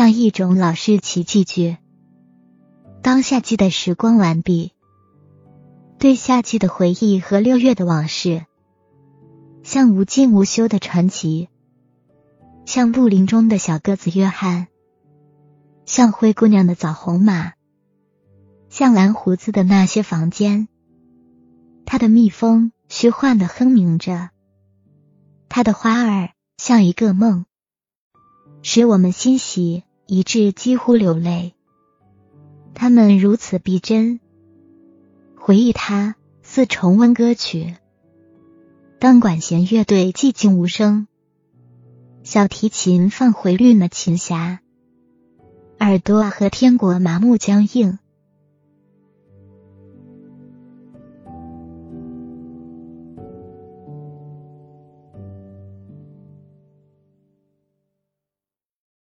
像一种老式奇迹剧。当夏季的时光完毕，对夏季的回忆和六月的往事，像无尽无休的传奇，像布林中的小个子约翰，像灰姑娘的枣红马，像蓝胡子的那些房间。他的蜜蜂虚幻的哼鸣着，他的花儿像一个梦，使我们欣喜，以致几乎流泪。他们如此逼真，回忆他似重温歌曲。当管弦乐队寂静无声，小提琴放回绿了琴匣，耳朵和天国麻木僵硬。